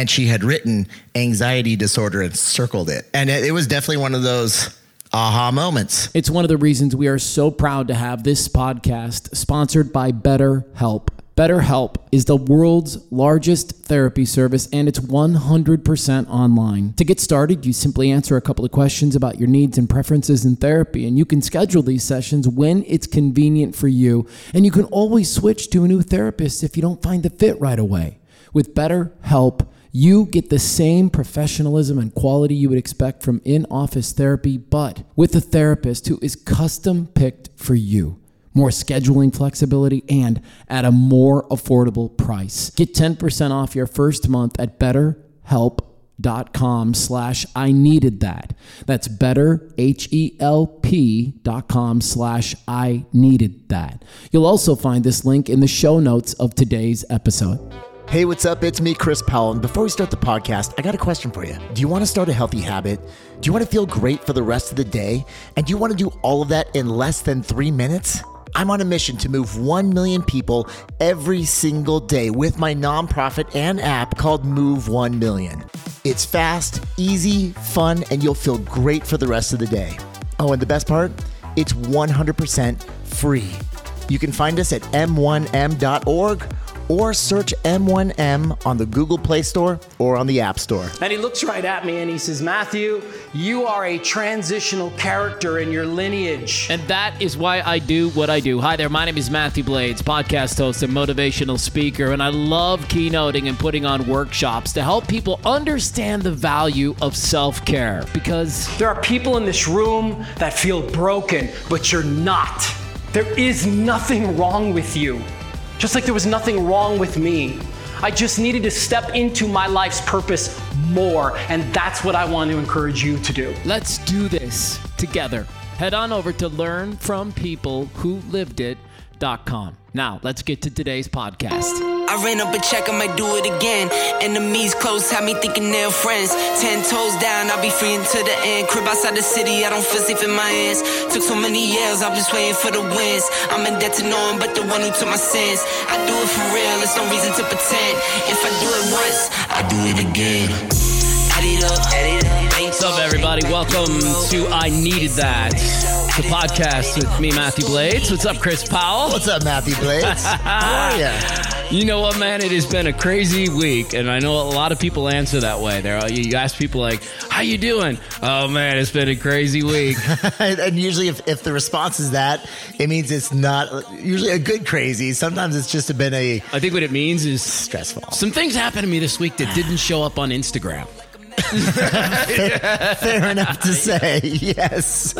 and she had written anxiety disorder and circled it. And it, it was definitely one of those aha moments. It's one of the reasons we are so proud to have this podcast sponsored by BetterHelp. BetterHelp is the world's largest therapy service and it's 100% online. To get started, you simply answer a couple of questions about your needs and preferences in therapy, and you can schedule these sessions when it's convenient for you. And you can always switch to a new therapist if you don't find the fit right away. With BetterHelp, you get the same professionalism and quality you would expect from in office therapy, but with a therapist who is custom picked for you more scheduling flexibility, and at a more affordable price. Get 10% off your first month at betterhelp.com slash I needed that. That's better, H-E-L-P dot com slash I needed that. You'll also find this link in the show notes of today's episode. Hey, what's up? It's me, Chris Powell. And before we start the podcast, I got a question for you. Do you want to start a healthy habit? Do you want to feel great for the rest of the day? And do you want to do all of that in less than three minutes? I'm on a mission to move 1 million people every single day with my nonprofit and app called Move 1 Million. It's fast, easy, fun, and you'll feel great for the rest of the day. Oh, and the best part? It's 100% free. You can find us at m1m.org or search M1M on the Google Play Store or on the App Store. And he looks right at me and he says, Matthew, you are a transitional character in your lineage. And that is why I do what I do. Hi there, my name is Matthew Blades, podcast host and motivational speaker, and I love keynoting and putting on workshops to help people understand the value of self care because there are people in this room that feel broken, but you're not. There is nothing wrong with you. Just like there was nothing wrong with me. I just needed to step into my life's purpose more, and that's what I want to encourage you to do. Let's do this together. Head on over to Learn From People Who Lived It com. Now, let's get to today's podcast. I ran up a check, I might do it again. Enemies close, have me thinking they're friends. Ten toes down, I'll be free until the end. Crib outside the city, I don't feel safe in my hands. Took so many years, I'm just waiting for the wins. I'm in debt to no one but the one who took my sins. I do it for real, there's no reason to pretend. If I do it once, I do it again. Add it up, add it up. What's up, everybody? Welcome to I Needed That, the podcast with me, Matthew Blades. What's up, Chris Powell? What's up, Matthew Blades? How are you? You know what, man? It has been a crazy week, and I know a lot of people answer that way. There, you ask people like, "How you doing?" Oh man, it's been a crazy week. and usually, if, if the response is that, it means it's not usually a good crazy. Sometimes it's just been a. I think what it means is stressful. Some things happened to me this week that didn't show up on Instagram fair, fair, enough to say. Yes,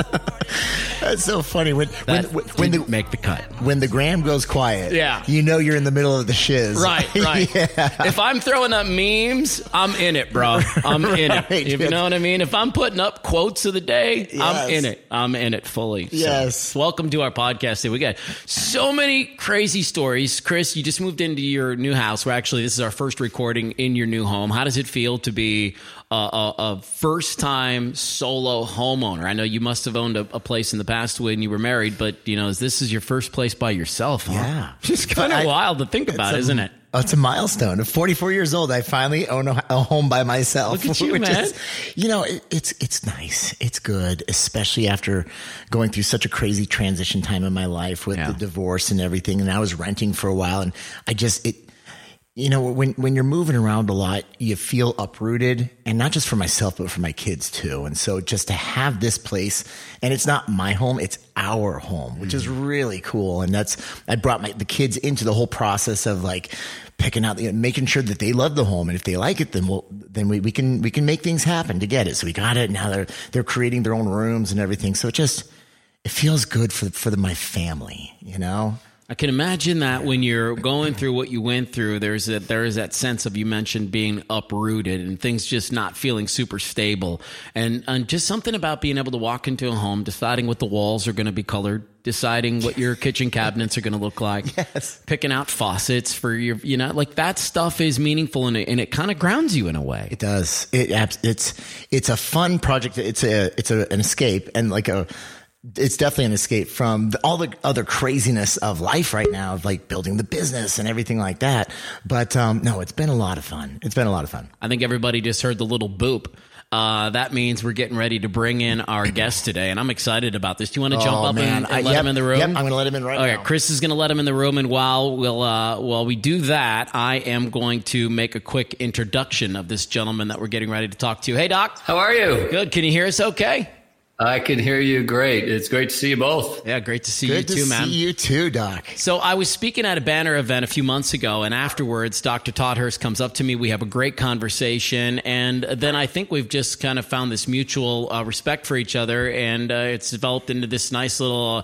that's so funny when when when, when the make the cut when the gram goes quiet. Yeah, you know you're in the middle of the shiz. Right, right. yeah. If I'm throwing up memes, I'm in it, bro. I'm in it. Right. If you know what I mean. If I'm putting up quotes of the day, yes. I'm in it. I'm in it fully. Yes. Welcome to our podcast. We got so many crazy stories. Chris, you just moved into your new house. Where actually this is our first recording in your new home. How does it feel to be a, a, a first time solo homeowner? I know you must have owned a, a, place in the past when you were married, but you know, this is your first place by yourself. Huh? Yeah. It's kind of wild to think about, is not it? It's a milestone. At 44 years old, I finally own a, a home by myself. Look at you, man. Is, you know, it, it's it's nice. It's good, especially after going through such a crazy transition time in my life with yeah. the divorce and everything. And I was renting for a while, and I just it you know when when you're moving around a lot you feel uprooted and not just for myself but for my kids too. And so just to have this place and it's not my home it's our home which is mm. really cool. And that's i brought my the kids into the whole process of like picking out the making sure that they love the home. And if they like it then we'll then we, we can we can make things happen to get it. So we got it. Now they're they're creating their own rooms and everything. So it just it feels good for for the, my family you know I can imagine that when you're going through what you went through, there's a, there is that sense of you mentioned being uprooted and things just not feeling super stable, and and just something about being able to walk into a home, deciding what the walls are going to be colored, deciding what your kitchen cabinets are going to look like, yes. picking out faucets for your, you know, like that stuff is meaningful and it, and it kind of grounds you in a way. It does. It it's it's a fun project. It's a it's a, an escape and like a it's definitely an escape from the, all the other craziness of life right now, of like building the business and everything like that. But um, no, it's been a lot of fun. It's been a lot of fun. I think everybody just heard the little boop. Uh, that means we're getting ready to bring in our guest today, and I'm excited about this. Do you want to jump oh, up man. and, and I, let yep, him in the room? Yep, I'm going to let him in right okay, now. Chris is going to let him in the room, and while we'll uh, while we do that, I am going to make a quick introduction of this gentleman that we're getting ready to talk to. Hey, Doc. How are you? Good. Can you hear us? Okay. I can hear you great. It's great to see you both. Yeah, great to see Good you to too, man. see you too, Doc. So I was speaking at a banner event a few months ago, and afterwards, Dr. Todd Hurst comes up to me. We have a great conversation, and then I think we've just kind of found this mutual uh, respect for each other, and uh, it's developed into this nice little. Uh,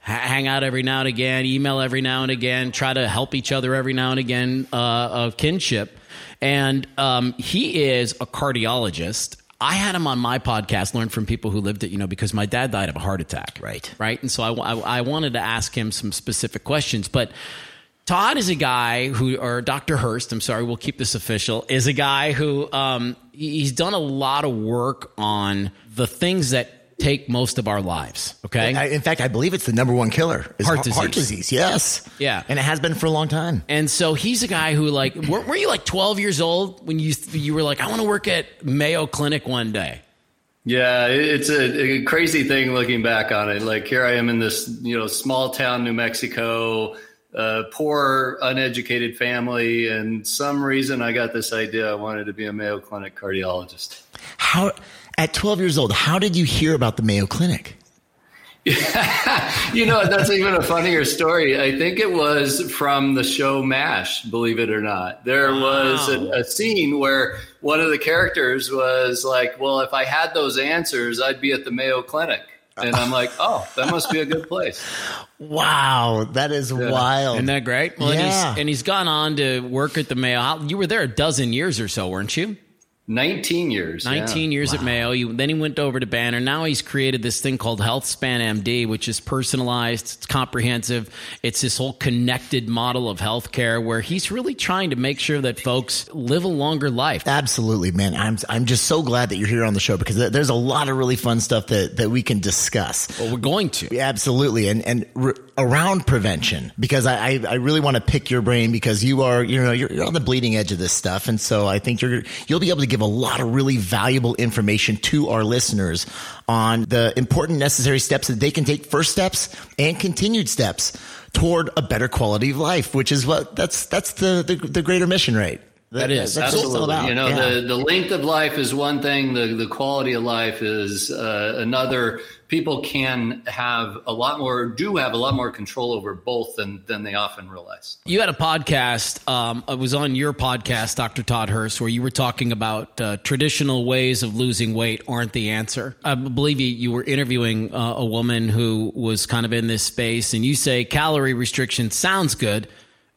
hang out every now and again, email every now and again, try to help each other every now and again uh, of kinship. And um, he is a cardiologist. I had him on my podcast, learned from people who lived it, you know, because my dad died of a heart attack. Right. Right. And so I, I, I wanted to ask him some specific questions. But Todd is a guy who, or Dr. Hurst, I'm sorry, we'll keep this official, is a guy who um, he's done a lot of work on the things that take most of our lives. Okay. I, in fact, I believe it's the number one killer. is Heart Heart disease. disease. Yes. Yeah. And it has been for a long time. And so he's a guy who, like, were, were you like 12 years old when you you were like, I want to work at Mayo Clinic one day? Yeah, it's a, a, crazy thing looking back on it. Like here I am in this, you know, small town New Mexico, uh, poor, uneducated family, and some reason I got this idea. I wanted to be a Mayo Clinic cardiologist. How at 12 years old, how did you hear about the Mayo Clinic? you know, that's even a funnier story. I think it was from the show MASH, believe it or not. There wow. was a, a, scene where one of the characters was like, Well, if I had those answers, I'd be at the Mayo Clinic. And I'm like, Oh, that must be a good place. Wow, that is yeah. wild. Isn't that great? Well, yeah. and, he's, and he's gone on to work at the Mayo. You were there a dozen years or so, weren't you? 19 years. 19 yeah. years wow. at Mayo. You, then he went over to Banner. Now he's created this thing called HealthSpan MD, which is personalized, it's comprehensive. It's this whole connected model of healthcare where he's really trying to make sure that folks live a longer life. Absolutely, man. I'm I'm just so glad that you're here on the show because there's a lot of really fun stuff that that we can discuss. Well, we're going to. Absolutely. And and re- around prevention because I, I, I really want to pick your brain because you are you know you're, you're on the bleeding edge of this stuff and so I think you're you'll be able to give a lot of really valuable information to our listeners on the important necessary steps that they can take first steps and continued steps toward a better quality of life which is what that's that's the the, the greater mission right that is that's absolutely. You know, yeah. the, the length of life is one thing. The the quality of life is uh, another. People can have a lot more, do have a lot more control over both than than they often realize. You had a podcast. Um, it was on your podcast, Dr. Todd Hurst, where you were talking about uh, traditional ways of losing weight aren't the answer. I believe you, you were interviewing uh, a woman who was kind of in this space, and you say calorie restriction sounds good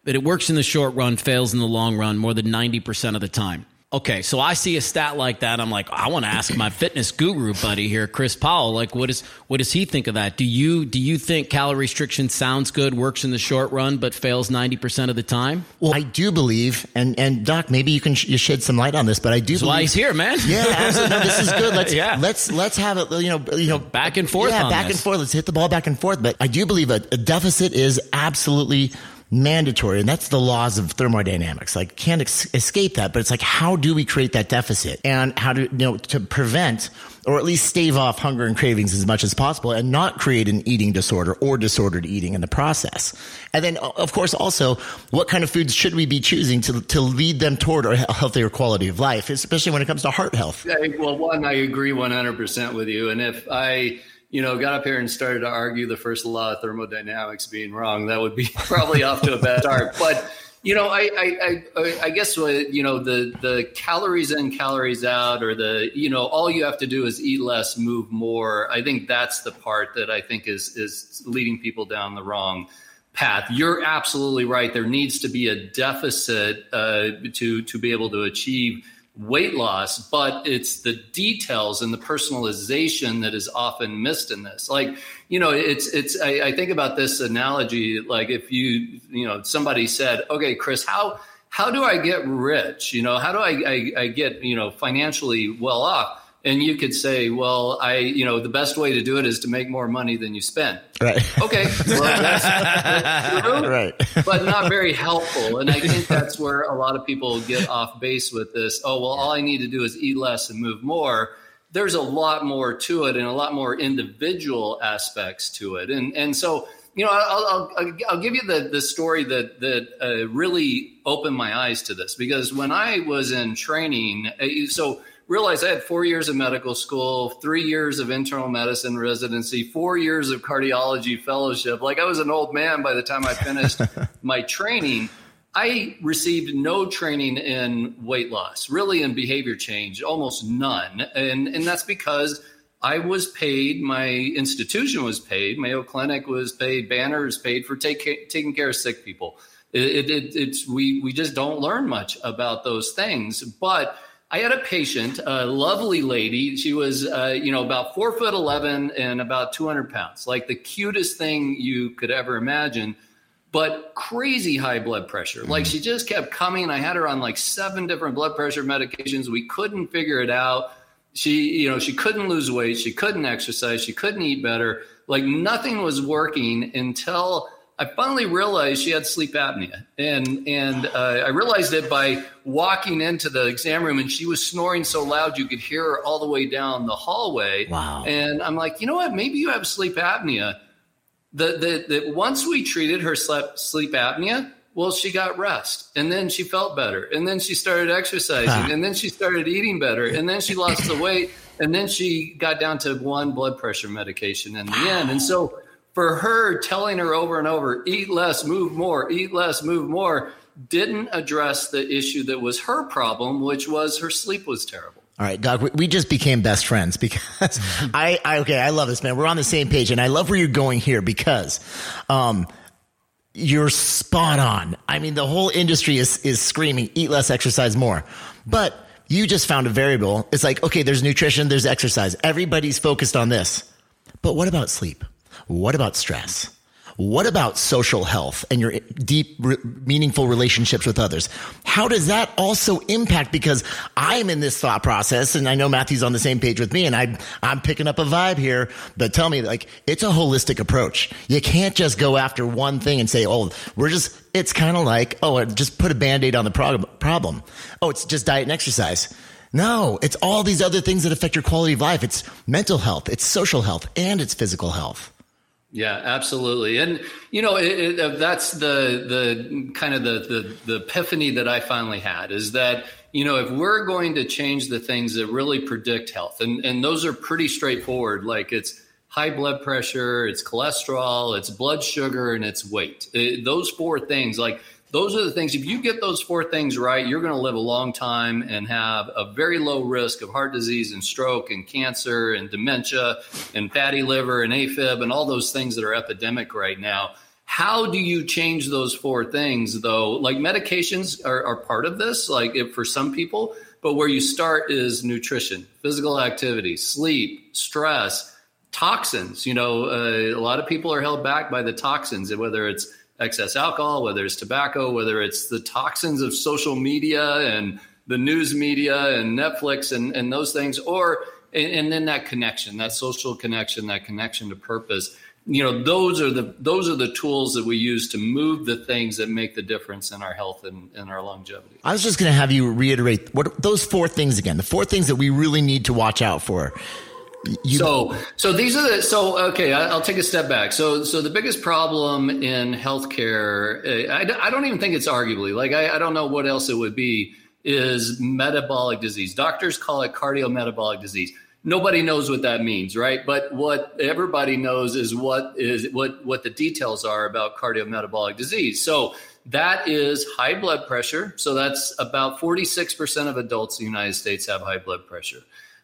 but it works in the short run, fails in the long run more than 90% of the time. Okay, so I see a stat like that. I'm like, I want to ask my fitness guru buddy here, Chris Powell. Like, what is what does he think of that? Do you do you think calorie restriction sounds good, works in the short run, but fails ninety percent of the time? Well, I do believe, and and Doc, maybe you can sh- you shed some light on this, but I do. That's believe, why he's here, man. Yeah, absolutely. No, this is good. Let's yeah. let's let's have it. You know, you know, back and forth. Yeah, back this. and forth. Let's hit the ball back and forth. But I do believe a, a deficit is absolutely mandatory and that's the laws of thermodynamics like can't ex- escape that but it's like how do we create that deficit? And how to you know to prevent or at least stave off hunger and cravings as much as possible and not create an eating disorder or disordered eating in the process. And then of course also what kind of foods should we be choosing to, to lead them toward a healthier quality of life especially when it comes to heart health? Yeah, well one i agree 100% with you and if i you know, got up here and started to argue the first law of thermodynamics being wrong, that would be probably off to a bad start. But you know, I, I, I, I guess you know the the calories in, calories out, or the you know, all you have to do is eat less, move more. I think that's the part that I think is is leading people down the wrong path. You're absolutely right. There needs to be a deficit uh, to to be able to achieve weight loss, but it's the details and the personalization that is often missed in this. Like, you know, it's it's I, I, think about this analogy, like if you, you know, somebody said, okay, Chris, how how do I get rich? You know, how do I, I, I get, you know, financially well off? And you could say, well, I, you know, the best way to do it is to make more money than you spend. Right. Okay. Well, that's, that's true, right. but not very helpful. And I think that's where a lot of people get off base with this. Oh, well, all I need to do is eat less and move more. There's a lot more to it and a lot more individual aspects to it. And, and so, you know, I'll, I'll, I'll give you the, the story that, that uh, really opened my eyes to this because when I was in training, uh, so realized I had four years of medical school, three years of internal medicine residency, four years of cardiology fellowship. Like I was an old man by the time I finished my training. I received no training in weight loss, really in behavior change, almost none. And, and that's because I was paid, my institution was paid, Mayo Clinic was paid, Banner is paid for take, taking care of sick people. It, it, it's we we just don't learn much about those things, but I had a patient, a lovely lady. She was, uh, you know, about four foot 11 and about 200 pounds, like the cutest thing you could ever imagine, but crazy high blood pressure. Like she just kept coming. I had her on like seven different blood pressure medications. We couldn't figure it out. She, you know, she couldn't lose weight. She couldn't exercise. She couldn't eat better. Like nothing was working until I finally realized she had sleep apnea, and and uh, I realized it by walking into the exam room, and she was snoring so loud you could hear her all the way down the hallway. Wow! And I'm like, you know what? Maybe you have sleep apnea. The the, the once we treated her sleep sleep apnea, well, she got rest, and then she felt better, and then she started exercising, and then she started eating better, and then she lost the weight, and then she got down to one blood pressure medication in the end, and so for her telling her over and over, eat less, move more, eat less, move more, didn't address the issue that was her problem, which was her sleep was terrible. All right, Doc, we just became best friends because I, I, okay, I love this, man. We're on the same page and I love where you're going here because, um, you're spot on. I mean, the whole industry is, is screaming, eat less, exercise more. But you just found a variable. It's like, okay, there's nutrition, there's exercise. Everybody's focused on this. But what about sleep? What about stress? What about social health and your deep, re- meaningful relationships with others? How does that also impact? Because I'm in this thought process and I know Matthew's on the same page with me and I, I'm picking up a vibe here, but tell me like, it's a holistic approach. You can't just go after one thing and say, oh, we're just, it's kind of like, oh, just put a band-aid on the problem. Oh, it's just diet and exercise. No, it's all these other things that affect your quality of life. It's mental health, it's social health, and it's physical health. Yeah, absolutely. And you know, it, it, uh, that's the the kind of the, the the epiphany that I finally had is that you know if we're going to change the things that really predict health, and and those are pretty straightforward, like it's high blood pressure, it's cholesterol, it's blood sugar, and it's weight. It, those four things, like those are the things. If you get those four things right you're going to live a long time and have a very low risk of heart disease and stroke and cancer and dementia and fatty liver and afib and all those things that are epidemic right now. How do you change those four things though? Like medications are, are part of this like if, for some people but where you start is nutrition physical activity sleep stress toxins. You know uh, a lot of people are held back by the toxins whether it's excess alcohol, whether it's tobacco, whether it's the toxins of social media and the news media and Netflix and, and those things, or and, and then that connection, that social connection, that connection to purpose. You know, those are the those are the tools that we use to move the things that make the difference in our health and, and our longevity. I was just going to have you reiterate what those four things again. The four things that we really need to watch out for you, so, so these are the so okay. I, will take a step back. So, so the biggest problem in healthcare, uh, I, I don't even think it's arguably like I, I don't know what else it would be is metabolic disease. Doctors call it cardiometabolic disease. Nobody knows what that means, right? But what everybody knows is what is what what the details are about cardiometabolic disease. So that is high blood pressure. So that's about 46% of adults in the United States have high blood pressure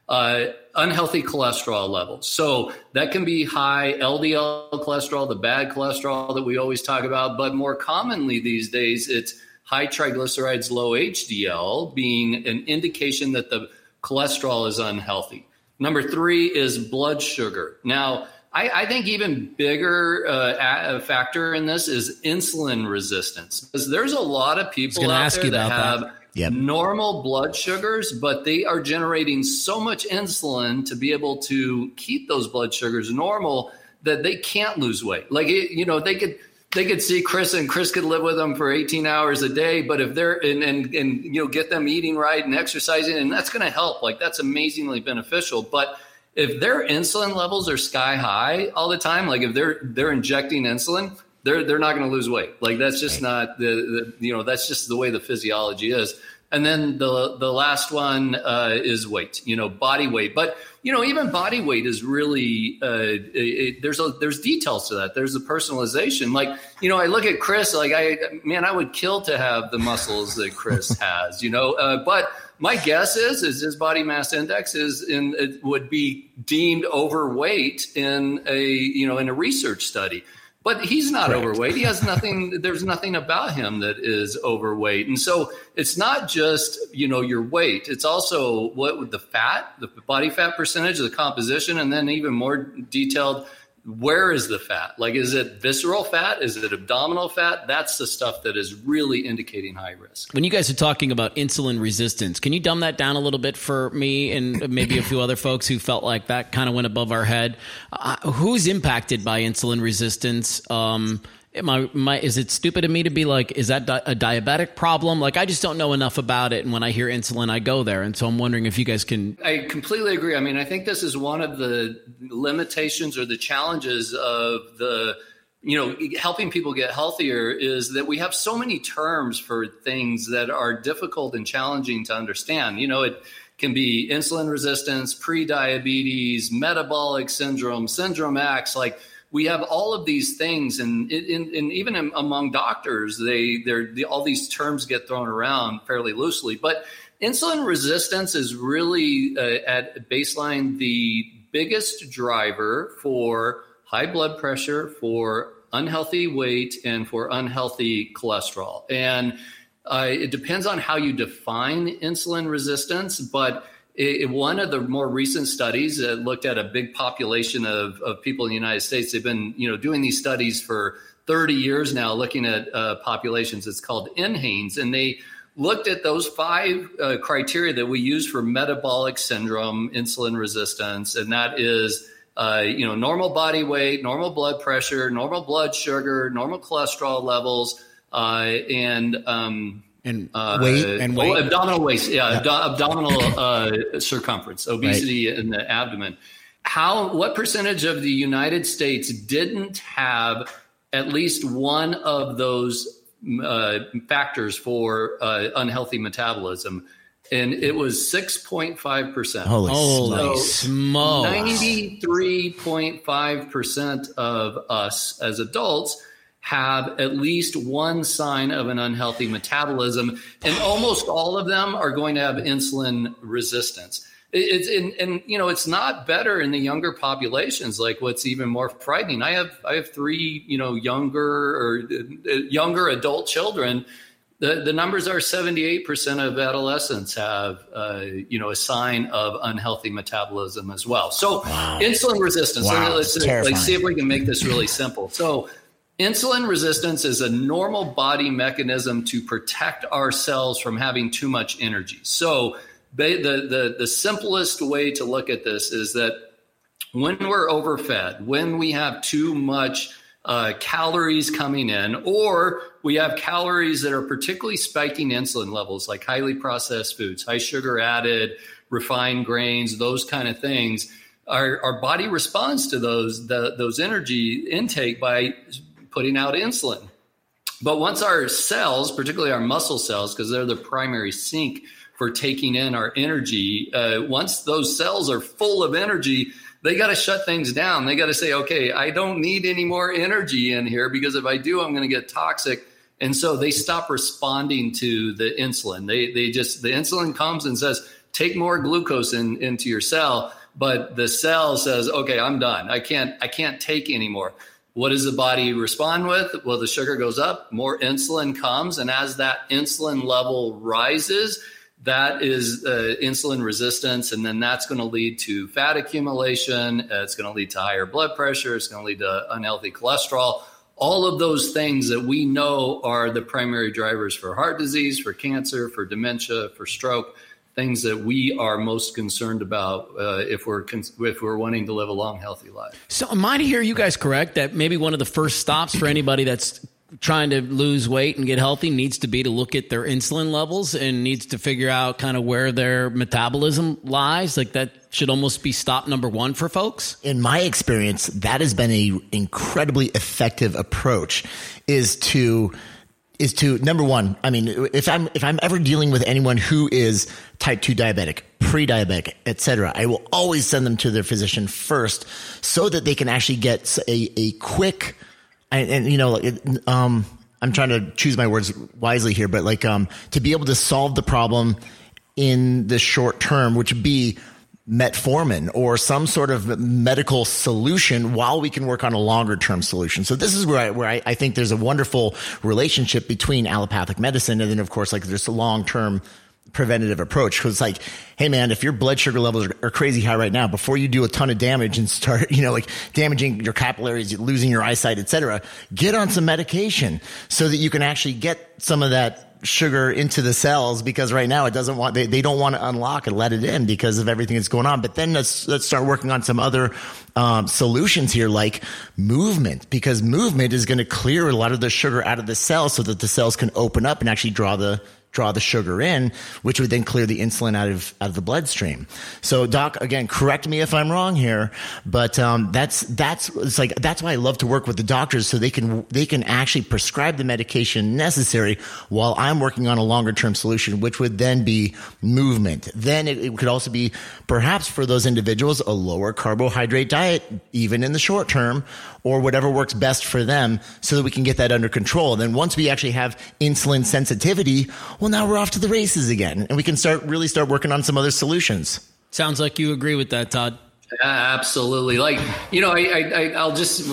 uh, unhealthy cholesterol levels. So that can be high LDL cholesterol, the bad cholesterol that we always talk about, but more commonly these days, it's high triglycerides, low HDL, being an indication that the cholesterol is unhealthy. Number three is blood sugar. Now, I, I think even bigger uh, factor in this is insulin resistance because there's a lot of people out there that have. That yep. normal blood sugars, but they are generating so much insulin to be able to keep those blood sugars normal that they can't lose weight. Like, it, you know, they could they could see Chris and Chris could live with them for 18 hours a day. But if they're and and, and you know get them eating right and exercising, and that's going to help. Like that's amazingly beneficial. But if their insulin levels are sky high all the time, like if they're they're injecting insulin, they're they're not going to lose weight. Like that's just not the, the you know that's just the way the physiology is. And then the the last one uh, is weight, you know, body weight. But you know, even body weight is really uh, it, it, there's a there's details to that. There's a personalization. Like you know, I look at Chris, like I man, I would kill to have the muscles that Chris has. You know, uh, but my guess is is his body mass index is in it would be deemed overweight in a you know in a research study but he's not Correct. overweight. He has nothing. There's nothing about him that is overweight, and so it's not just you know your weight. It's also what the fat, the body fat percentage, the composition, and then even more detailed where is the fat? Like, is it visceral fat? Is it abdominal fat? That's the stuff that is really indicating high risk. When you guys are talking about insulin resistance, can you dumb that down a little bit for me and maybe a few other folks who felt like that kind of went above our head? Uh, who's impacted by insulin resistance? Um, Am I, is it stupid of me to be like, is that di- a diabetic problem? Like, I just don't know enough about it. And when I hear insulin, I go there. And so I'm wondering if you guys can. I completely agree. I mean, I think this is one of the limitations or the challenges of the, you know, helping people get healthier is that we have so many terms for things that are difficult and challenging to understand. You know, it, can be insulin resistance, pre-diabetes, metabolic syndrome, syndrome X, like we have all of these things, and, in, even among doctors, they they're all these terms get thrown around fairly loosely. But insulin resistance is really uh, at baseline the biggest driver for high blood pressure, for unhealthy weight, and for unhealthy cholesterol. And uh, it depends on how you define insulin resistance, but it, one of the more recent studies uh, looked at a big population of, of people in the United States. They've been, you know, doing these studies for 30 years now, looking at uh, populations. It's called NHANES, and they looked at those five uh, criteria that we use for metabolic syndrome, insulin resistance, and that is, uh, you know, normal body weight, normal blood pressure, normal blood sugar, normal cholesterol levels, uh, and um, and uh, weight and weight. Oh, abdominal waist, yeah, yeah. Abdo- abdominal uh, circumference, obesity right. in the abdomen. How? What percentage of the United States didn't have at least one of those uh, factors for uh, unhealthy metabolism? And it was 6.5%. Holy so smokes. 93.5% of us as adults have at least one sign of an unhealthy metabolism, and almost all of them are going to have insulin resistance. It's and, and you know it's not better in the younger populations. Like what's even more frightening, I have I have three you know younger or uh, younger adult children. The, the numbers are 78% of adolescents have, uh, you know, a sign of unhealthy metabolism as well. So wow. insulin resistance. Wow. let's, let's see if we can make this really simple. So Insulin resistance is a normal body mechanism to protect our cells from having too much energy. So, the, the, the simplest way to look at this is that when we're overfed, when we have too much uh, calories coming in, or we have calories that are particularly spiking insulin levels, like highly processed foods, high sugar added, refined grains, those kind of things. Our, our body responds to those the, those energy intake by putting out insulin. But once our cells, particularly our muscle cells, because they're the primary sink for taking in our energy, uh, once those cells are full of energy, they got to shut things down. They got to say, okay, I don't need any more energy in here because if I do, I'm going to get toxic. And so they stop responding to the insulin. They, they just, the insulin comes and says, take more glucose in, into your cell. But the cell says, okay, I'm done. I can't, I can't take anymore. What does the body respond with? Well, the sugar goes up, more insulin comes, and as that insulin level rises, that is uh, insulin resistance, and then that's going to lead to fat accumulation. Uh, it's going to lead to higher blood pressure. It's going to lead to unhealthy cholesterol. all of those things that we know are the primary drivers for heart disease, for cancer, for dementia, for stroke, things that we are most concerned about uh, if we're if we're wanting to live a long, healthy life. So, am I to hear you guys correct that maybe one of the first stops for anybody that's trying to lose weight and get healthy needs to be to look at their insulin levels and needs to figure out kind of where their metabolism lies like that should almost be stop number one for folks in my experience that has been a incredibly effective approach is to is to number one i mean if i'm if i'm ever dealing with anyone who is type 2 diabetic pre-diabetic etc i will always send them to their physician first so that they can actually get a, a quick and, and you know, it, um, I'm trying to choose my words wisely here, but like um, to be able to solve the problem in the short term, which would be metformin or some sort of medical solution while we can work on a longer term solution. So this is where I, where I, I think there's a wonderful relationship between allopathic medicine and then of course like there's a long term preventative approach because it's like hey man if your blood sugar levels are, are, crazy high right now before you do a ton of damage and start you know like damaging your capillaries losing your eyesight etc get on some medication so that you can actually get some of that sugar into the cells because right now it doesn't want they, they don't want to unlock and let it in because of everything that's going on. But then let's let's start working on some other um, solutions here like movement because movement is going to clear a lot of the sugar out of the cells so that the cells can open up and actually draw the draw the sugar in, which would then clear the insulin out of out of the bloodstream. So, doc, again, correct me if I'm wrong here, but um, that's that's it's like that's why I love to work with the doctors so they can they can actually prescribe the medication necessary while I'm working on a longer term solution, which would then be movement. Then it, it could also be perhaps for those individuals a lower carbohydrate diet, even in the short term, or whatever works best for them, so that we can get that under control. And then once we actually have insulin sensitivity, well well, now we're off to the races again, and we can start really start working on some other solutions. Sounds like you agree with that, Todd. Absolutely. Like, you know, I, I, will just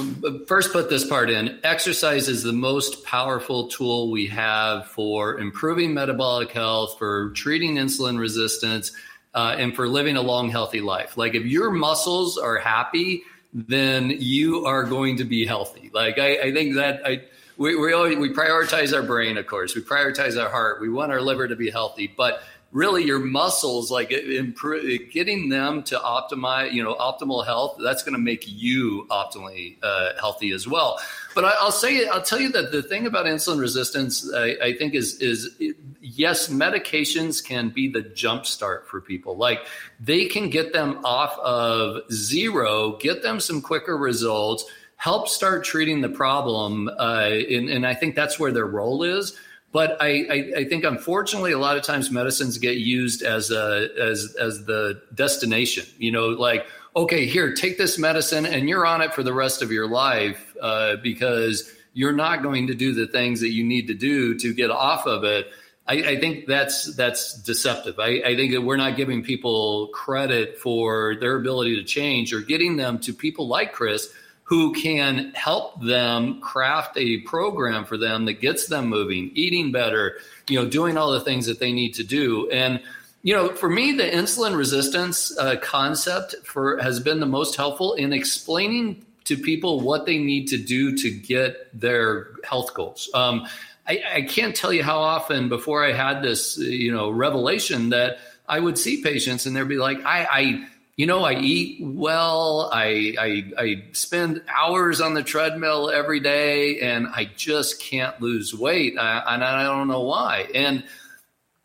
first put this part in. Exercise is the most powerful tool we have for improving metabolic health, for treating insulin resistance, uh, and for living a long, healthy life. Like, if your muscles are happy, then you are going to be healthy. Like, I, I think that I, we, we always we prioritize our brain, of course. We prioritize our heart. We want our liver to be healthy, but really your muscles like improve, getting them to optimize you know optimal health that's going to make you optimally uh, healthy as well but I, will say i'll tell you that the thing about insulin resistance I, I, think is is yes medications can be the jump start for people like they can get them off of zero get them some quicker results help start treating the problem. Uh, and, and, I think that's where their role is. But I, I, I, think unfortunately a lot of times medicines get used as a as as the destination. You know, like okay, here take this medicine and you're on it for the rest of your life uh, because you're not going to do the things that you need to do to get off of it. I, I think that's that's deceptive. I, I, think that we're not giving people credit for their ability to change or getting them to people like Chris who can help them craft a program for them that gets them moving, eating better, you know, doing all the things that they need to do. And you know, for me, the insulin resistance uh, concept for has been the most helpful in explaining to people what they need to do to get their health goals. Um, I, I, can't tell you how often before I had this, you know, revelation that I would see patients and they'd be like, I, I you know, I eat well. I, I, I spend hours on the treadmill every day, and I just can't lose weight, I, and I don't know why. And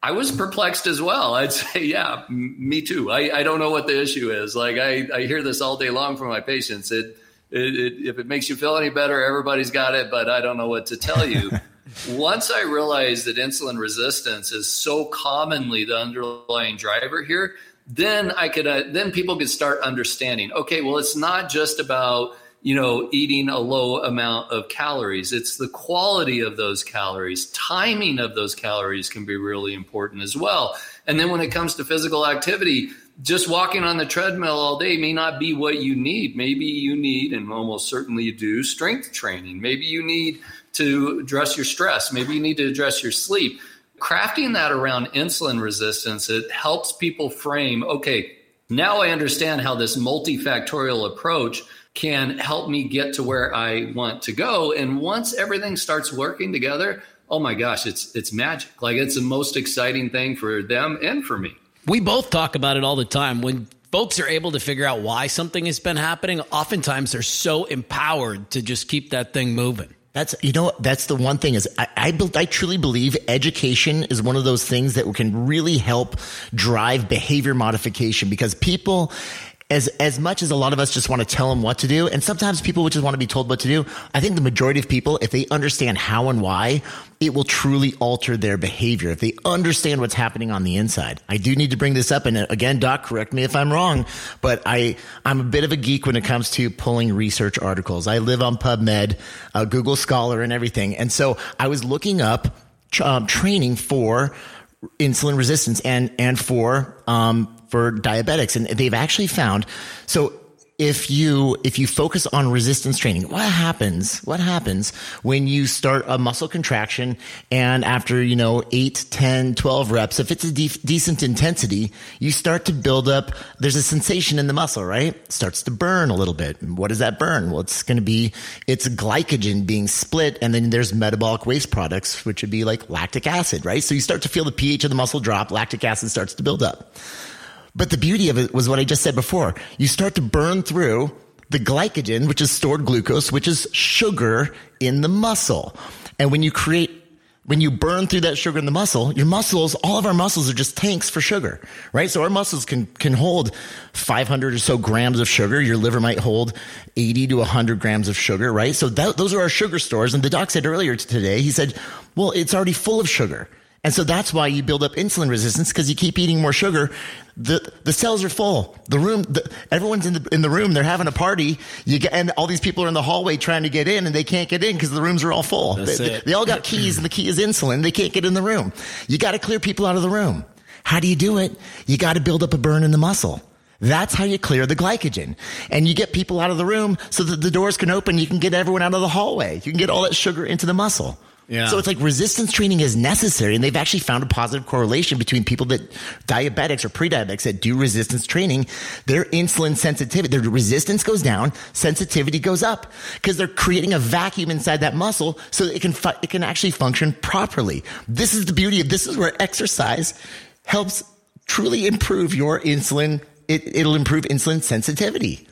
I was perplexed as well. I'd say, yeah, m- me too. I, I don't know what the issue is. Like I, I hear this all day long from my patients. It, it, it if it makes you feel any better, everybody's got it, but I don't know what to tell you. Once I realized that insulin resistance is so commonly the underlying driver here, then I could uh, then people could start understanding. Okay, well, it's not just about you know eating a low amount of calories. It's the quality of those calories. Timing of those calories can be really important as well. And then when it comes to physical activity, just walking on the treadmill all day may not be what you need. Maybe you need, and almost certainly you do, strength training. Maybe you need to address your stress. Maybe you need to address your sleep crafting that around insulin resistance, it helps people frame okay, now I understand how this multifactorial approach can help me get to where I want to go. And once everything starts working together, oh my gosh, it's it's magic. Like it's the most exciting thing for them and for me. We both talk about it all the time. When folks are able to figure out why something has been happening, oftentimes they're so empowered to just keep that thing moving. That's you know that's the one thing is I, I, I truly believe education is one of those things that can really help drive behavior modification because people as as much as a lot of us just want to tell them what to do, and sometimes people just want to be told what to do. I think the majority of people, if they understand how and why, it will truly alter their behavior. If they understand what's happening on the inside, I do need to bring this up. And again, Doc, correct me if I'm wrong, but I I'm a bit of a geek when it comes to pulling research articles. I live on PubMed, uh, Google Scholar, and everything, and so I was looking up um, training for insulin resistance and and for um, for diabetics. And they've actually found, so if you if you focus on resistance training what happens what happens when you start a muscle contraction and after you know 8 10 12 reps if it's a de- decent intensity you start to build up there's a sensation in the muscle right? It starts to burn a little bit. What does that burn? Well it's going to be it's glycogen being split and then there's metabolic waste products which would be like lactic acid right? So you start to feel the pH of the muscle drop lactic acid starts to build up but the beauty of it was what I just said before. You start to burn through the glycogen, which is stored glucose, which is sugar in the muscle. And when you create when you burn through that sugar in the muscle, your muscles, all of our muscles are just tanks for sugar, right? So our muscles can, can hold 500 or so grams of sugar. Your liver might hold 80 to 100 grams of sugar, right? So that, those are our sugar stores. And the doc said earlier today, he said, well, it's already full of sugar. And so that's why you build up insulin resistance because you keep eating more sugar. The, the cells are full. The room, the, everyone's in the, in the room. They're having a party. You get, and all these people are in the hallway trying to get in and they can't get in because the rooms are all full. They, they, they all got keys and the key is insulin. They can't get in the room. You got to clear people out of the room. How do you do it? You got to build up a burn in the muscle. That's how you clear the glycogen. And you get people out of the room so that the doors can open. You can get everyone out of the hallway. You can get all that sugar into the muscle. Yeah. So it's like resistance training is necessary. And they've actually found a positive correlation between people that diabetics or pre-diabetics that do resistance training, their insulin sensitivity, their resistance goes down, sensitivity goes up because they're creating a vacuum inside that muscle so that it can, fu- it can actually function properly. This is the beauty of this is where exercise helps truly improve your insulin. It, it'll improve insulin sensitivity.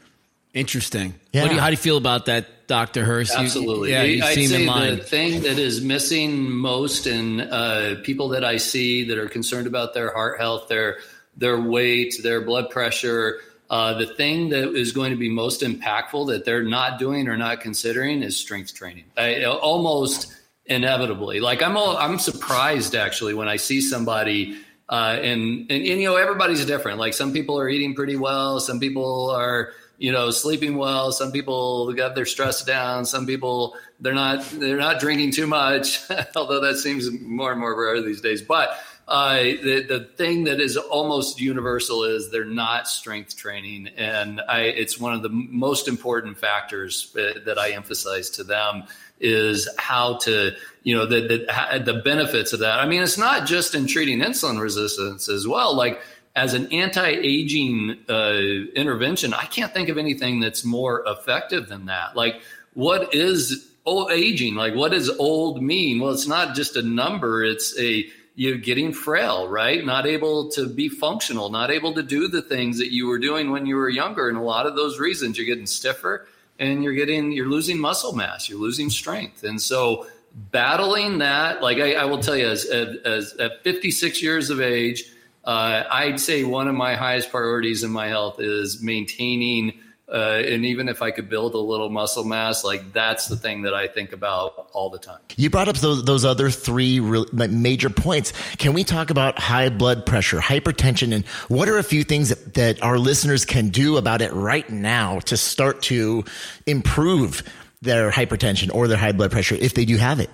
Interesting. Yeah. Do you, how do you feel about that, Dr. Hurst? Absolutely. You, yeah, you I'd say the thing that is missing most in uh, people that I see that are concerned about their heart health, their their weight, their blood pressure, uh, the thing that is going to be most impactful that they're not doing or not considering is strength training. I, almost inevitably, like I'm all, I'm surprised actually when I see somebody. Uh, and, and, and you know everybody's different. Like some people are eating pretty well, some people are you know sleeping well. Some people got their stress down. Some people they're not they're not drinking too much although that seems more and more rare these days. But uh, the the thing that is almost universal is they're not strength training, and I, it's one of the most important factors uh, that I emphasize to them is how to you know the, the the benefits of that. I mean, it's not just in treating insulin resistance as well, like as an anti-aging uh, intervention, I can't think of anything that's more effective than that. Like, what is old aging? Like, what does old mean? Well, it's not just a number; it's a you're getting frail, right? Not able to be functional, not able to do the things that you were doing when you were younger. And a lot of those reasons, you're getting stiffer and you're getting you're losing muscle mass, you're losing strength, and so battling that, like I, I will tell you, as, as at 56 years of age uh, I'd say one of my highest priorities in my health is maintaining. Uh, and even if I could build a little muscle mass, like that's the thing that I think about all the time. You brought up those, those other three major points. Can we talk about high blood pressure, hypertension, and what are a few things that, that our listeners can do about it right now to start to improve their hypertension or their high blood pressure if they do have it?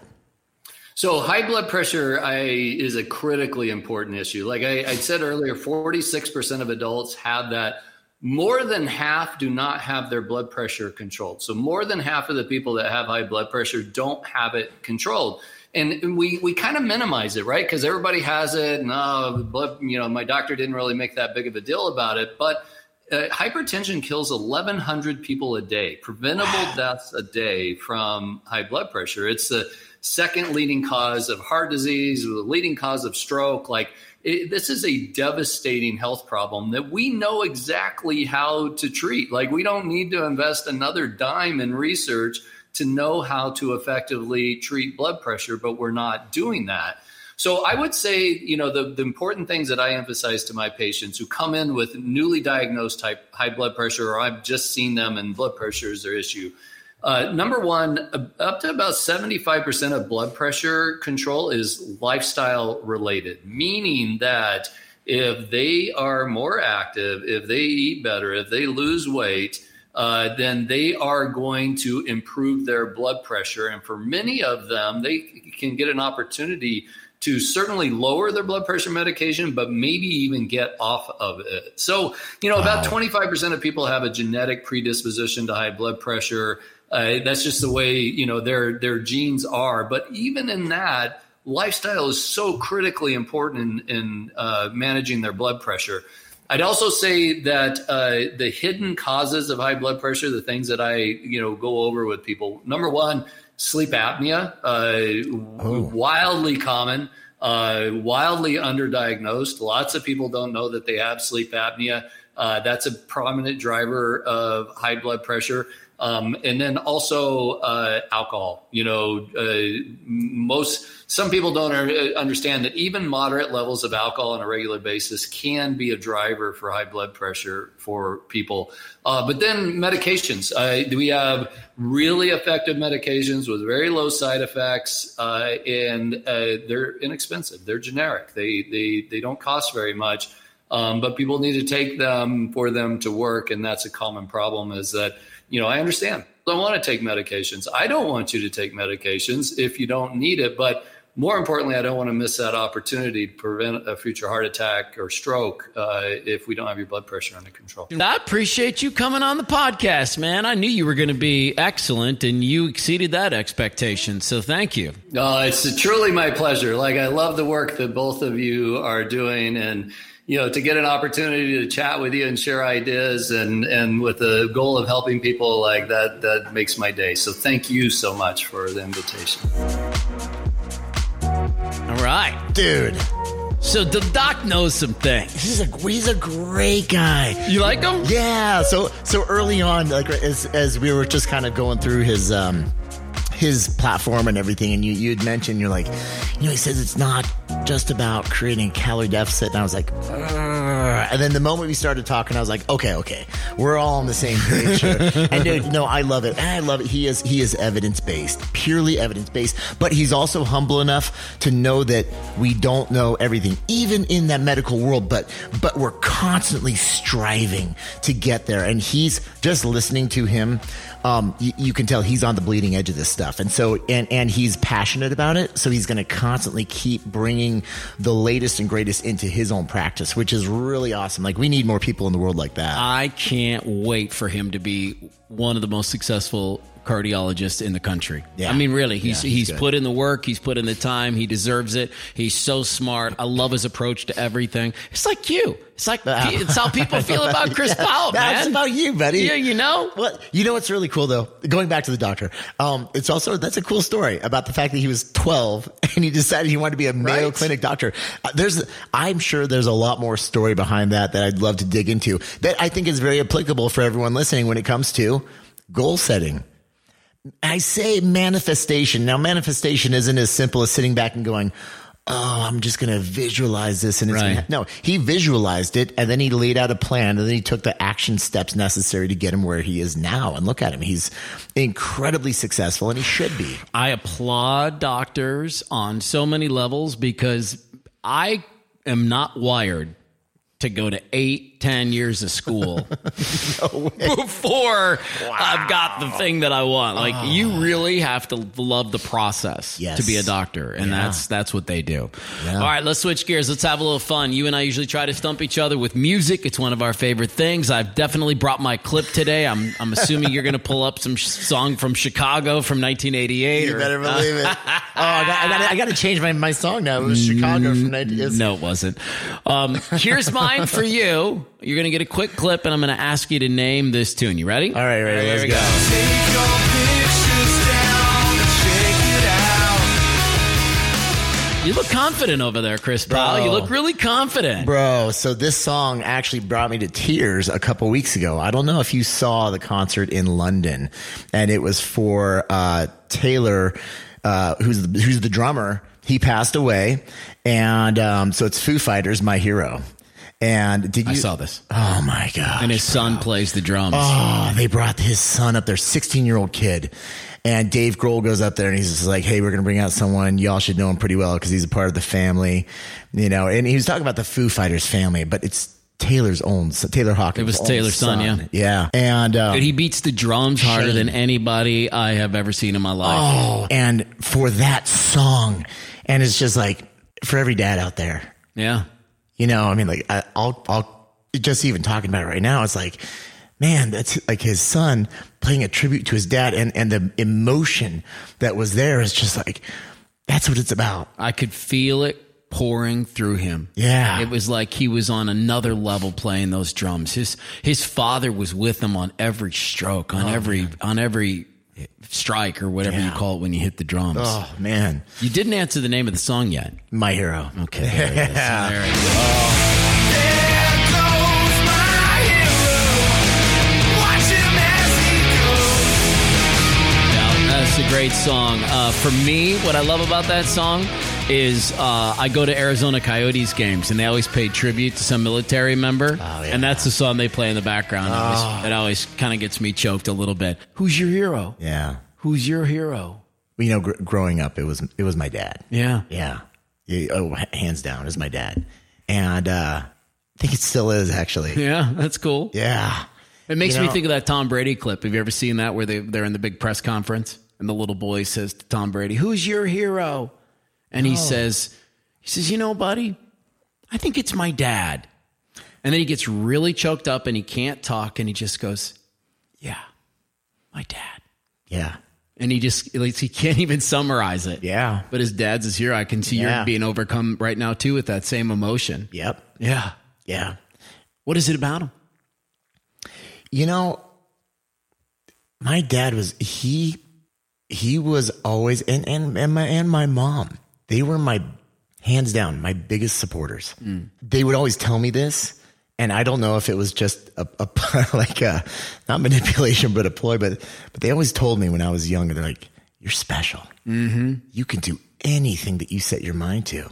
So high blood pressure I, is a critically important issue. Like I, I said earlier, 46% of adults have that. More than half do not have their blood pressure controlled. So more than half of the people that have high blood pressure don't have it controlled. And we, we kind of minimize it, right? Because everybody has it. No, blood, you know, my doctor didn't really make that big of a deal about it. But uh, hypertension kills 1,100 people a day, preventable wow. deaths a day from high blood pressure. It's the second leading cause of heart disease, the leading cause of stroke. Like it, this is a devastating health problem that we know exactly how to treat. Like we don't need to invest another dime in research to know how to effectively treat blood pressure, but we're not doing that. So I would say, you know, the, the important things that I emphasize to my patients who come in with newly diagnosed type high blood pressure, or I've just seen them and blood pressure is their issue. Uh, number one, up to about 75% of blood pressure control is lifestyle related, meaning that if they are more active, if they eat better, if they lose weight, uh, then they are going to improve their blood pressure. And for many of them, they can get an opportunity to certainly lower their blood pressure medication, but maybe even get off of it. So, you know, wow. about 25% of people have a genetic predisposition to high blood pressure. Uh, that's just the way, you know, their, their genes are. But even in that, lifestyle is so critically important in, in uh, managing their blood pressure. I'd also say that uh, the hidden causes of high blood pressure, the things that I, you know, go over with people. Number one, sleep apnea, uh, oh. wildly common, uh, wildly underdiagnosed. Lots of people don't know that they have sleep apnea. Uh, that's a prominent driver of high blood pressure. Um, and then also uh, alcohol. You know, uh, most some people don't understand that even moderate levels of alcohol on a regular basis can be a driver for high blood pressure for people. Uh, but then medications. We have really effective medications with very low side effects, uh, and uh, they're inexpensive. They're generic. They they they don't cost very much. Um, but people need to take them for them to work, and that's a common problem. Is that you know, I understand. I want to take medications. I don't want you to take medications if you don't need it. But more importantly, I don't want to miss that opportunity to prevent a future heart attack or stroke uh, if we don't have your blood pressure under control. I appreciate you coming on the podcast, man. I knew you were going to be excellent, and you exceeded that expectation. So thank you. Oh, it's truly my pleasure. Like I love the work that both of you are doing, and you know, to get an opportunity to chat with you and share ideas and, and with the goal of helping people like that, that makes my day. So thank you so much for the invitation. All right. Dude. So the doc knows some things. He's a he's a great guy. You like him? Yeah. So so early on, like as as we were just kind of going through his um his platform and everything, and you you had mentioned you're like, you know, he says it's not just about creating calorie deficit, and I was like, Argh. and then the moment we started talking, I was like, okay, okay, we're all on the same page here. and dude, no, I love it, I love it. He is he is evidence based, purely evidence based, but he's also humble enough to know that we don't know everything, even in that medical world. But but we're constantly striving to get there, and he's just listening to him um, you, you, can tell he's on the bleeding edge of this stuff, and so and and he's passionate about it. So he's going to constantly keep bringing the latest and greatest into his own practice, which is really awesome. Like we need more people in the world like that. I can't wait for him to be one of the most successful cardiologist in the country. Yeah. I mean, really, he's yeah, he's, he's put in the work, he's put in the time, he deserves it. He's so smart. I love his approach to everything. It's like you. It's like it's how people feel about Chris yeah, Powell, man. That's about you, buddy. Yeah, you know. Well, you know what's really cool though. Going back to the doctor, um, it's also that's a cool story about the fact that he was 12 and he decided he wanted to be a Mayo right. Clinic doctor. Uh, there's, I'm sure there's a lot more story behind that that I'd love to dig into. That I think is very applicable for everyone listening when it comes to goal setting I say manifestation. Now, manifestation isn't as simple as sitting back and going, oh, I'm just going to visualize this. And it's right. gonna, no, he visualized it and then he laid out a plan and then he took the action steps necessary to get him where he is now. And look at him. He's incredibly successful and he should be. I applaud doctors on so many levels because I am not wired to go to eight, ten years of school no before wow. I've got the thing that I want. Like oh. you really have to love the process yes. to be a doctor, and yeah. that's that's what they do. Yeah. All right, let's switch gears. Let's have a little fun. You and I usually try to stump each other with music. It's one of our favorite things. I've definitely brought my clip today. I'm I'm assuming you're going to pull up some sh- song from Chicago from 1988. You or, better believe uh, it. oh, I got, I got, to change my, my song now. It was Chicago from 1988. No, it wasn't. Um, here's my mine for you. You're going to get a quick clip, and I'm going to ask you to name this tune. You ready? All right, ready. Here let's we go. go. You look confident over there, Chris Powell. You look really confident. Bro, so this song actually brought me to tears a couple weeks ago. I don't know if you saw the concert in London, and it was for uh, Taylor, uh, who's the, who's the drummer. He passed away, and um, so it's Foo Fighters, my hero. And did you I saw this. Oh my god! And his son plays the drums. Oh, they brought his son up there, 16 year old kid. And Dave Grohl goes up there and he's just like, Hey, we're going to bring out someone. Y'all should know him pretty well because he's a part of the family, you know. And he was talking about the Foo Fighters family, but it's Taylor's own, so Taylor Hawkins. It was Taylor's son, yeah. Yeah. And, um, Dude, he beats the drums harder than anybody I have ever seen in my life. oh, and for that song, and it's just like for every dad out there, Yeah. You know, I mean, like I, I'll, I'll just even talking about it right now. It's like, man, that's like his son playing a tribute to his dad, and and the emotion that was there is just like, that's what it's about. I could feel it pouring through him. Yeah. It was like he was on another level playing those drums. His his father was with him on every stroke, on oh, every on every strike or whatever you Oh, call it when you hit the drums. Oh man, You didn't answer the name of the song yet. my hero. Okay. There it is. Yeah. There it is. Yeah, that's a great song. Uh, for me, what I love about that song is uh, I go to Arizona Coyotes games and they always pay tribute to some military member, yeah. and that's the song they play in the background. It always, it always kind of gets me choked a little bit. Who's your hero? Yeah, Who's your hero? you know, gr- growing up, it was it was my dad. Yeah. Yeah, yeah oh, hands down, is my dad, and uh, I think it still is actually. Yeah, that's cool. Yeah, It makes You me think of that Tom Brady clip. Have you ever seen that where they, they're in the big press conference and the little boy says to Tom Brady, Who's your hero? And he says, he says, you know, buddy, I think it's my dad. And then he gets really choked up and he can't talk and he just goes, Yeah, my dad. yeah, And he just like he can't even summarize it. yeah, But his dad's is here. I can see Yeah. you're being overcome right now too with that same emotion. yep, Yeah. yeah. What is it about him? You know, my dad was he he was always and and and my and my mom. They were my hands down my biggest supporters. They would always tell me this, and I don't know if it was just a, a like a not manipulation, but a ploy. But but they always told me when I was young, they're like, "You're special. Mm-hmm. You can do anything that you set your mind to."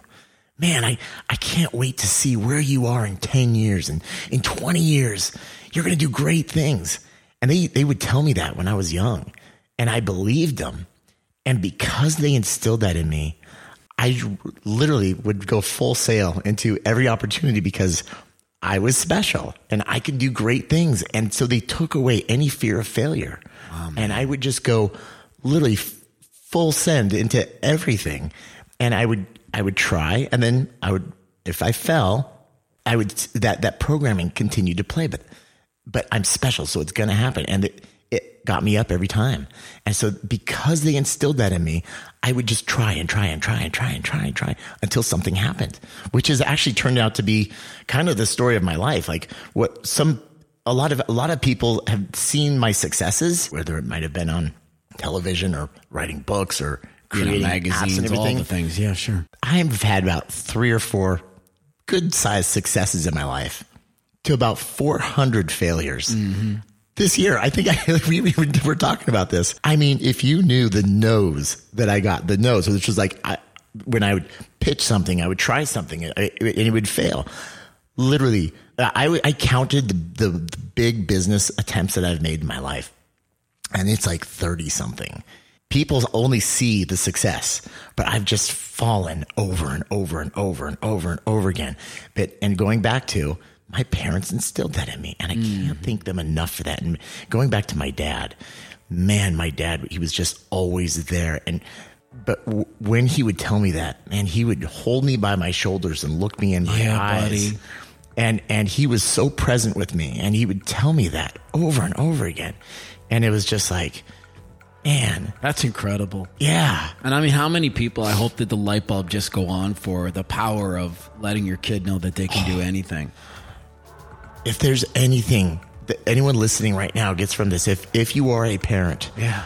man, I, I can't wait to see where you are in 10 years and in 20 years. You're going to do great things. And they, they would tell me that when I was young. And I believed them. And because they instilled that in me, I literally would go full sail into every opportunity because I was special and I could do great things. And so they took away any fear of failure. and I would just go literally full send into everything. And I would, I would try. And then I would, if I fell, I would, that, that programming continued to play, but, but I'm special. So it's going to happen. And it, it got me up every time. And so because they instilled that in me, I would just try and try and try and try and try and try until something happened, which has actually turned out to be kind of the story of my life. Like what some, a lot of, a lot of people have seen my successes, whether it might have been on television or writing books or You know, creating apps magazines, and all everything. the things. Yeah, sure. I've had about three or four good sized successes in my life to about 400 failures. Mm-hmm. This year, I think I, we, we were talking about this. I mean, if you knew the no's that I got, the no's, which was like I, when I would pitch something, I would try something and it it would fail. Literally, I, I counted the, the, the big business attempts that I've made in my life and it's like 30 something. People only see the success, but I've just fallen over and over and over and over and over again. But, and going back to my parents instilled that in me, and I mm-hmm. can't thank them enough for that. And going back to my dad, man, my dad, he was just always there. And, but w- when he would tell me that, man, he would hold me by my shoulders and look me in my Yeah, eyes. buddy. And, and he was so present with me, and he would tell me that over and over again. And it was just like, man, That's incredible. yeah. And I mean, how many people I hope that the light bulb just go on for the power of letting your kid know that they can do oh. anything. If there's anything that anyone listening right now gets from this, if if you are a parent, Yeah.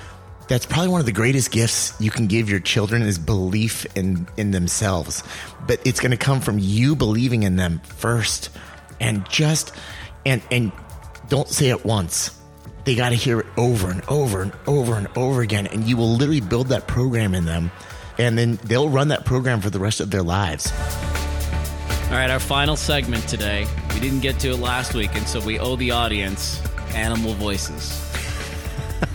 that's probably one of the greatest gifts you can give your children is belief in in themselves. But it's going to come from you believing in them first, and just and and don't say it once. They got to hear it over and over and over and over again, and you will literally build that program in them, and then they'll run that program for the rest of their lives. All right, our final segment today. We didn't get to it last week, and so we owe the audience animal voices.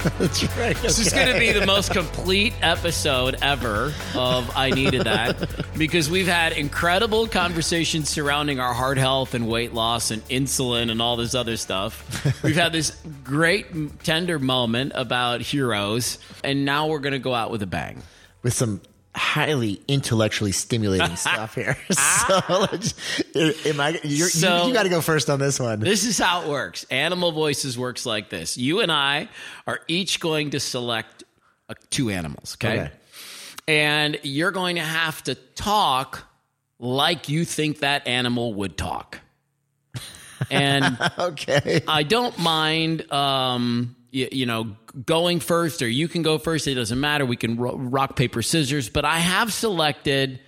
That's right. This is going to be the most complete episode ever of I Needed That because we've had incredible conversations surrounding our heart health and weight loss and insulin and all this other stuff. We've had this great, tender moment about heroes, and now we're going to go out with a bang. with some highly intellectually stimulating stuff here. So, am I? So- you, you got to go first on this one. This is how it works. Animal Voices works like this. You and I are each going to select uh, two animals, okay? Okay. And you're going to have to talk like you think that animal would talk. And Okay. I don't mind, um, you, you know, going first or you can go first. It doesn't matter. We can ro- rock, paper, scissors. But I have selected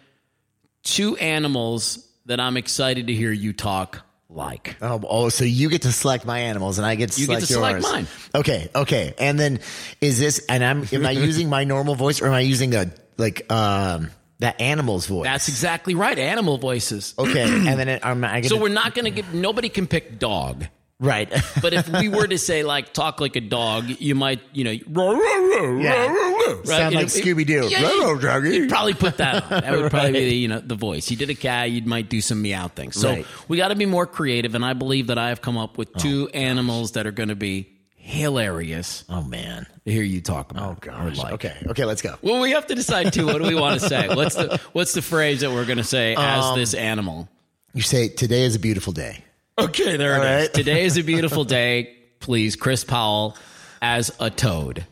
two animals that I'm excited to hear you talk like. Oh, oh, so you get to select my animals, and I get to You get select to select mine. Okay, okay. And then is this? And I'm am I using my normal voice, or am I using the like um that animal's voice? That's exactly right. Animal voices. okay. And then it, am I gonna, So we're not going to give, nobody can pick dog. Right. But if we were to say, like, talk like a dog, you might, you know, Yeah. right? Sound like It- it- Scooby-Doo. Yeah, Row, you- doggy. You'd probably put that on. That would probably be, Right. the, you know, the voice. You did a cat, you might do some meow things. So Right. we got to be more creative. And I believe that I have come up with two animals that are going to be hilarious Oh man. to hear you talk about. Oh or gosh. like. Okay. Okay. Let's go. Well, we have to decide too. What do we want to say? What's the What's the phrase that we're going to say as Um, this animal? You say today is a beautiful day. Okay, there All it is. right. Today is a beautiful day. Please, Chris Powell as a toad.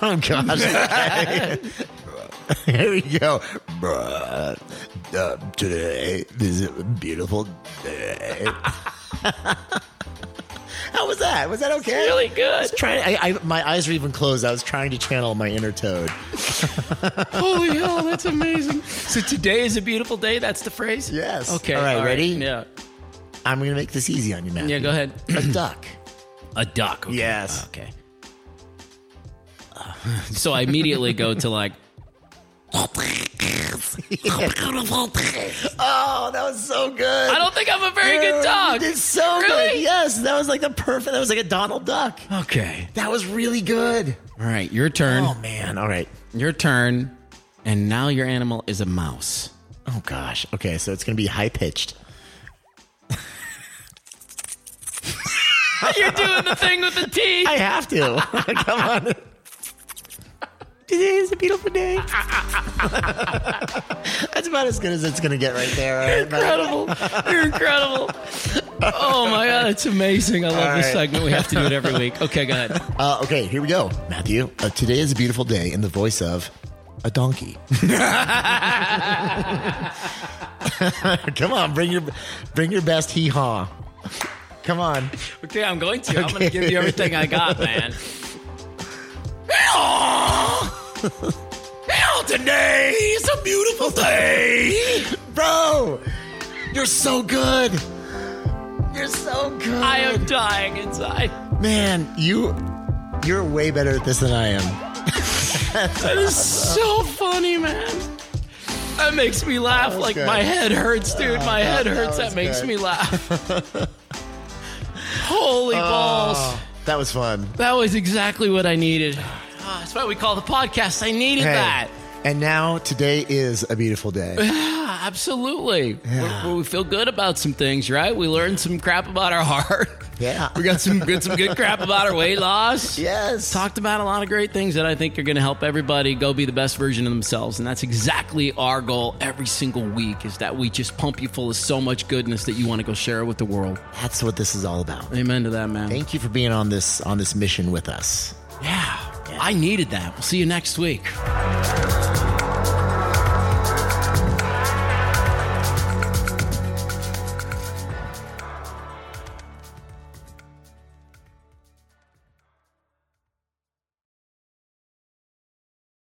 Oh gosh. Here we go. Bruh. Uh, today is a beautiful day. That? Was that okay? Really I good. was trying. I, I, my eyes were even closed. I was trying to channel my inner toad. Holy hell, that's amazing. So today is a beautiful day. That's the phrase. Yes. Okay. All right, ready? Yeah. I'm going to make this easy on you, man. Yeah. Go ahead. A duck. A duck. okay. Yes. Okay. Uh, so I immediately go to like. Oh, that was so good. I don't think I'm a very good You dog. did so Really? good. Yes, that was like the perfect. That was like a Donald Duck. Okay. That was really good. All right. Your turn. Oh man. All right. Your turn. And now your animal is a mouse. Oh gosh. Okay, so it's gonna be high pitched. You're doing the thing with the teeth. I have to. Come on. Today is a beautiful day. That's about as good as it's gonna get right there. all right, buddy? incredible. You're incredible. Oh my god, it's amazing. I love All this right. segment. We have to do it every week. Okay, go ahead. Uh, okay, here we go, Mathew. Uh, today is a beautiful day in the voice of a donkey. Come on, bring your bring your best hee haw. Come on. Okay, I'm going to. I'm going to give you everything I got, man. Hell, today is a beautiful day, bro. You're so good. You're so good. I am dying inside. man. You you're way better at this than I am. That is so funny, man. That makes me laugh. was Like good. my head hurts, dude. My oh, head that hurts. That, was makes good. me laugh. Holy oh, balls. Oh, that was fun. That was exactly what I needed. Ah, that's why we call the podcast. I needed Hey, that. And now today is a beautiful day. Absolutely. Yeah. We, we feel good about some things, right? We learned some crap about our heart. Yeah. We got some good, some good crap about our weight loss. Yes. Talked about a lot of great things that I think are going to help everybody go be the best version of themselves, and that's exactly our goal every single week. Is that we just pump you full of so much goodness that you want to go share it with the world. That's what this is all about. Amen to that, man. Thank you for being on this on this mission with us. yeah, I needed that. We'll see you next week.